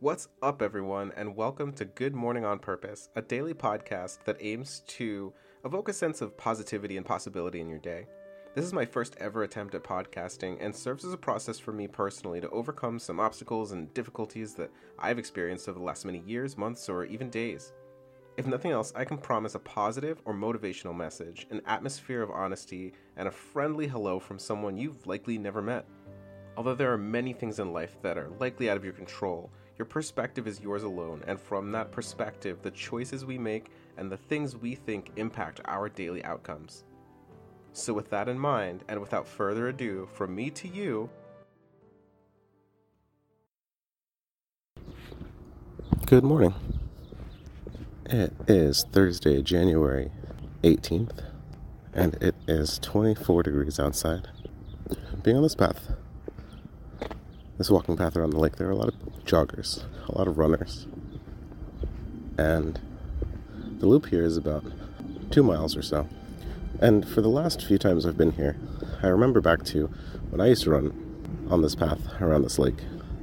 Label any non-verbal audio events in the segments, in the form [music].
What's up, everyone, and welcome to Good Morning on Purpose, a daily podcast that aims to evoke a sense of positivity and possibility in your day. This is my first ever attempt at podcasting and serves as a process for me personally to overcome some obstacles and difficulties that I've experienced over the last many years, months, or even days. If nothing else, I can promise a positive or motivational message, an atmosphere of honesty, and a friendly hello from someone you've likely never met. Although there are many things in life that are likely out of your control, your perspective is yours alone, and from that perspective, the choices we make and the things we think impact our daily outcomes. So, with that in mind, and without further ado, from me to you, Good morning. It is Thursday, January 18th, and it is 24 degrees outside. Being on this path, this walking path around the lake, there are a lot of joggers, a lot of runners. And the loop here is about two miles or so. And for the last few times I've been here, I remember back to when I used to run on this path around this lake.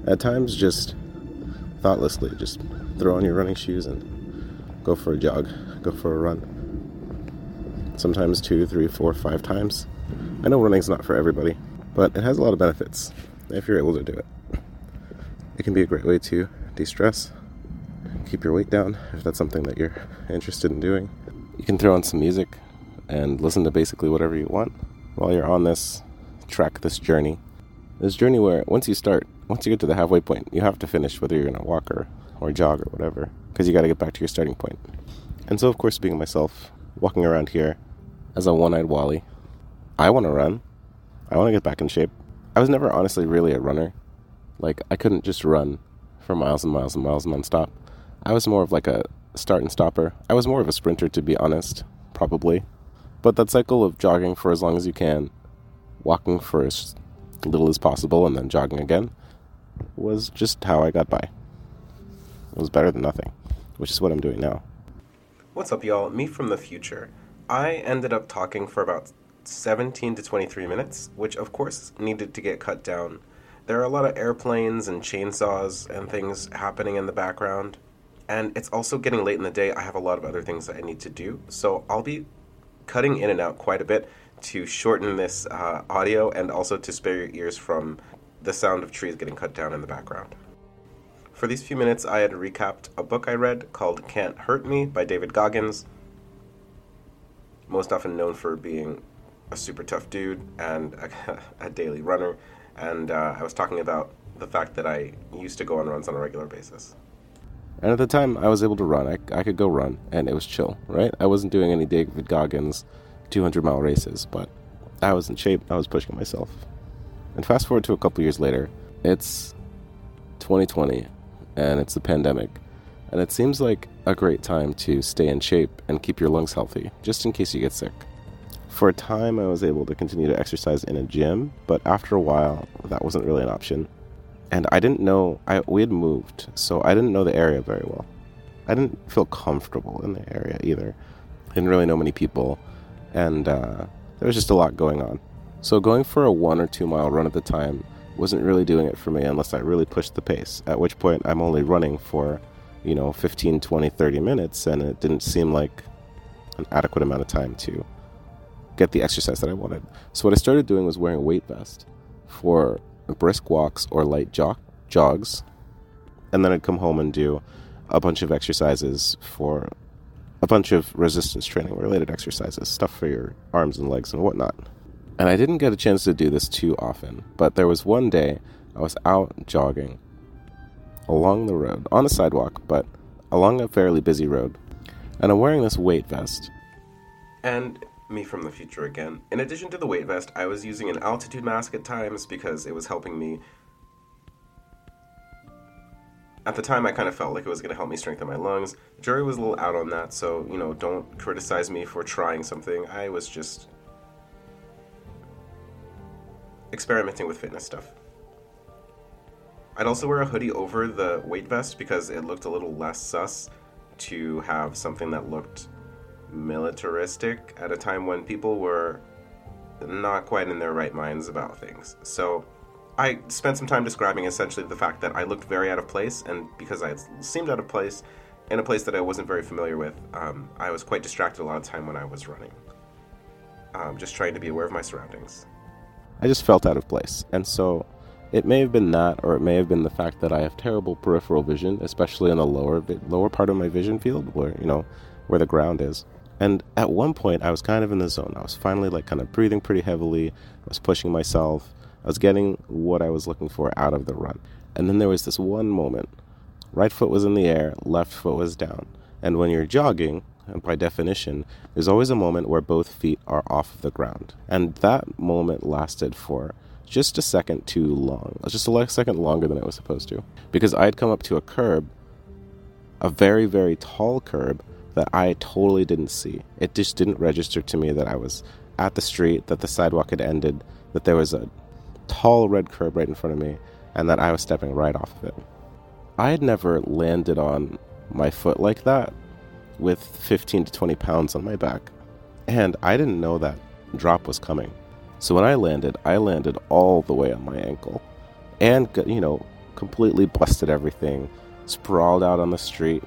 At times, just thoughtlessly, just throw on your running shoes and go for a jog, go for a run. Sometimes two, three, four, five times. I know running's not for everybody, but it has a lot of benefits if you're able to do it. It can be a great way to de stress, keep your weight down if that's something that you're interested in doing. You can throw on some music and listen to basically whatever you want while you're on this trek, this journey. This journey where once you start, once you get to the halfway point, you have to finish whether you're going to walk or, or jog or whatever, because you got to get back to your starting point. And so, of course, being myself, walking around here as a one eyed Wally, I want to run. I want to get back in shape. I was never honestly really a runner. Like, I couldn't just run for miles and miles and miles nonstop. I was more of like a start and stopper. I was more of a sprinter, to be honest, probably. But that cycle of jogging for as long as you can, walking for as little as possible, and then jogging again was just how I got by. It was better than nothing, which is what I'm doing now. What's up, y'all? Me from the future. I ended up talking for about 17 to 23 minutes, which of course needed to get cut down. There are a lot of airplanes and chainsaws and things happening in the background, and it's also getting late in the day. I have a lot of other things that I need to do, so I'll be cutting in and out quite a bit to shorten this uh, audio and also to spare your ears from the sound of trees getting cut down in the background. For these few minutes, I had recapped a book I read called Can't Hurt Me by David Goggins, most often known for being a super tough dude and a, [laughs] a daily runner. And uh, I was talking about the fact that I used to go on runs on a regular basis. And at the time, I was able to run. I, I could go run, and it was chill, right? I wasn't doing any David Goggins 200 mile races, but I was in shape. I was pushing myself. And fast forward to a couple years later, it's 2020, and it's the pandemic. And it seems like a great time to stay in shape and keep your lungs healthy, just in case you get sick. For a time, I was able to continue to exercise in a gym, but after a while, that wasn't really an option. And I didn't know, I, we had moved, so I didn't know the area very well. I didn't feel comfortable in the area either. I didn't really know many people, and uh, there was just a lot going on. So going for a one or two mile run at the time wasn't really doing it for me unless I really pushed the pace, at which point I'm only running for, you know, 15, 20, 30 minutes, and it didn't seem like an adequate amount of time to get the exercise that I wanted. So what I started doing was wearing a weight vest for brisk walks or light jog- jogs, and then I'd come home and do a bunch of exercises for a bunch of resistance training related exercises, stuff for your arms and legs and whatnot. And I didn't get a chance to do this too often, but there was one day I was out jogging along the road, on a sidewalk, but along a fairly busy road, and I'm wearing this weight vest. And me from the future again. In addition to the weight vest, I was using an altitude mask at times because it was helping me. At the time, I kind of felt like it was going to help me strengthen my lungs. Jury was a little out on that, so, you know, don't criticize me for trying something. I was just experimenting with fitness stuff. I'd also wear a hoodie over the weight vest because it looked a little less sus to have something that looked militaristic at a time when people were not quite in their right minds about things. So I spent some time describing essentially the fact that I looked very out of place, and because I seemed out of place in a place that I wasn't very familiar with, um, I was quite distracted a lot of time when I was running. Um, just trying to be aware of my surroundings. I just felt out of place. And so it may have been that, or it may have been the fact that I have terrible peripheral vision, especially in the lower lower part of my vision field, where you know where the ground is. And at one point, I was kind of in the zone. I was finally like kind of breathing pretty heavily. I was pushing myself. I was getting what I was looking for out of the run. And then there was this one moment. Right foot was in the air, left foot was down. And when you're jogging, by definition, there's always a moment where both feet are off of the ground. And that moment lasted for just a second too long, just a second longer than it was supposed to. Because I'd come up to a curb, a very, very tall curb, that I totally didn't see. It just didn't register to me that I was at the street, that the sidewalk had ended, that there was a tall red curb right in front of me, and that I was stepping right off of it. I had never landed on my foot like that with 15 to 20 pounds on my back, and I didn't know that drop was coming. So when I landed, I landed all the way on my ankle and, you know, completely busted everything, sprawled out on the street,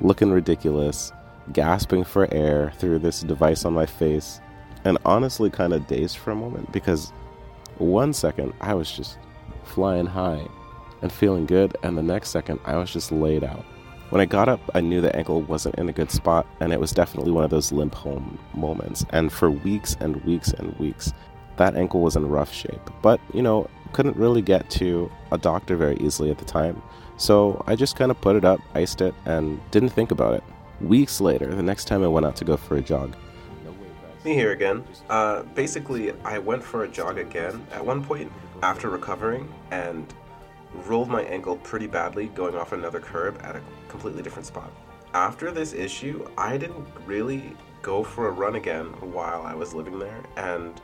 looking ridiculous, gasping for air through this device on my face, and honestly kind of dazed for a moment because one second I was just flying high and feeling good, and the next second I was just laid out. When I got up, I knew the ankle wasn't in a good spot, and it was definitely one of those limp home moments. And for weeks and weeks and weeks, that ankle was in rough shape. But, you know, couldn't really get to a doctor very easily at the time. So I just kind of put it up, iced it, and didn't think about it. Weeks later, the next time I went out to go for a jog, me here again. Uh, basically, I went for a jog again at one point after recovering and rolled my ankle pretty badly going off another curb at a completely different spot. After this issue, I didn't really go for a run again while I was living there, and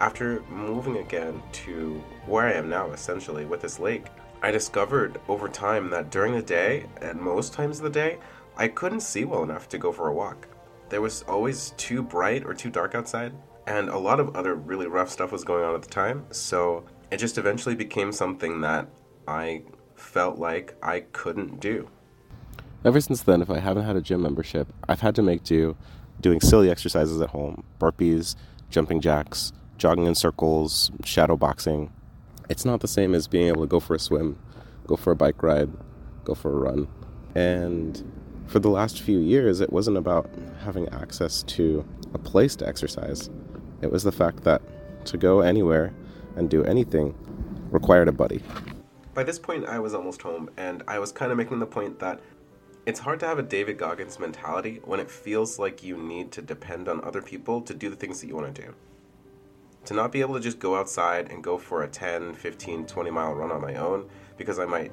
after moving again to where I am now, essentially, with this lake, I discovered over time that during the day, and most times of the day, I couldn't see well enough to go for a walk. There was always too bright or too dark outside, and a lot of other really rough stuff was going on at the time, so it just eventually became something that I felt like I couldn't do. Ever since then, if I haven't had a gym membership, I've had to make do doing silly exercises at home burpees, jumping jacks, jogging in circles, shadow boxing. It's not the same as being able to go for a swim, go for a bike ride, go for a run. And for the last few years, it wasn't about having access to a place to exercise. It was the fact that to go anywhere and do anything required a buddy. By this point, I was almost home, and I was kind of making the point that it's hard to have a David Goggins mentality when it feels like you need to depend on other people to do the things that you want to do. To not be able to just go outside and go for a 10, 15, 20 mile run on my own because I might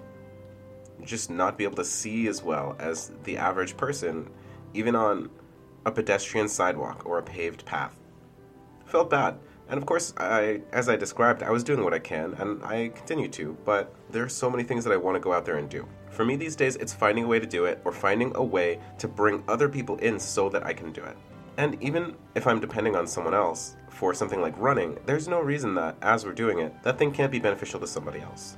just not be able to see as well as the average person, even on a pedestrian sidewalk or a paved path. Felt bad. And of course, I, as I described, I was doing what I can, and I continue to, but there are so many things that I want to go out there and do. For me these days, it's finding a way to do it, or finding a way to bring other people in so that I can do it. And even if I'm depending on someone else for something like running, there's no reason that, as we're doing it, that thing can't be beneficial to somebody else.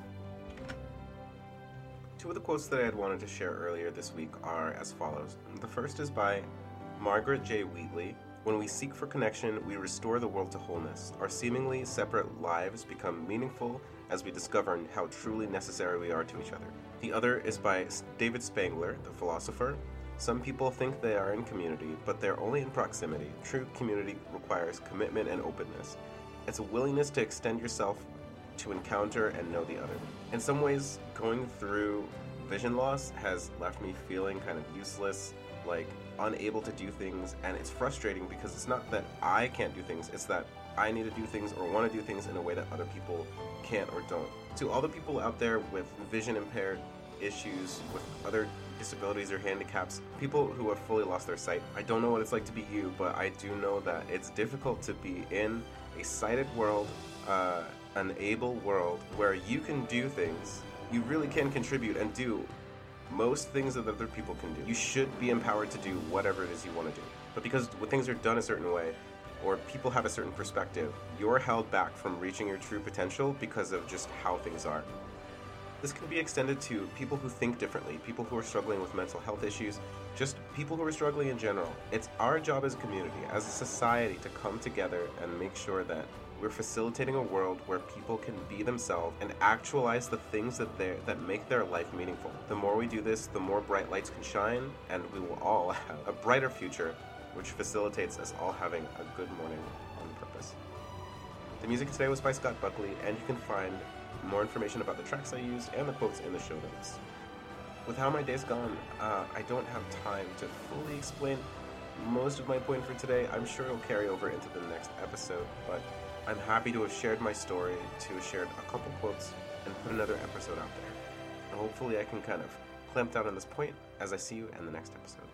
Two of the quotes that I had wanted to share earlier this week are as follows. The first is by Margaret J. Wheatley. When we seek for connection, we restore the world to wholeness. Our seemingly separate lives become meaningful as we discover how truly necessary we are to each other. The other is by David Spangler, the philosopher. Some people think they are in community, but they're only in proximity. True community requires commitment and openness. It's a willingness to extend yourself to encounter and know the other. In some ways, going through vision loss has left me feeling kind of useless, like unable to do things, and it's frustrating because it's not that I can't do things, it's that I need to do things or want to do things in a way that other people can't or don't. To all the people out there with vision impaired issues, with other disabilities or handicaps, people who have fully lost their sight, I don't know what it's like to be you, but I do know that it's difficult to be in a sighted world. Uh, an able world where you can do things, you really can contribute and do most things that other people can do. You should be empowered to do whatever it is you want to do. But because things are done a certain way, or people have a certain perspective, you're held back from reaching your true potential because of just how things are. This can be extended to people who think differently, people who are struggling with mental health issues, just people who are struggling in general. It's our job as a community, as a society, to come together and make sure that we're facilitating a world where people can be themselves and actualize the things that they that make their life meaningful. The more we do this, the more bright lights can shine, and we will all [laughs] have a brighter future, which facilitates us all having a good morning on purpose. The music today was by Scott Buckley, and you can find more information about the tracks I used and the quotes in the show notes. With how my day's gone, uh, I don't have time to fully explain most of my point for today. I'm sure it'll carry over into the next episode, but I'm happy to have shared my story, to have shared a couple quotes, and put another episode out there. And hopefully, I can kind of clamp down on this point as I see you in the next episode.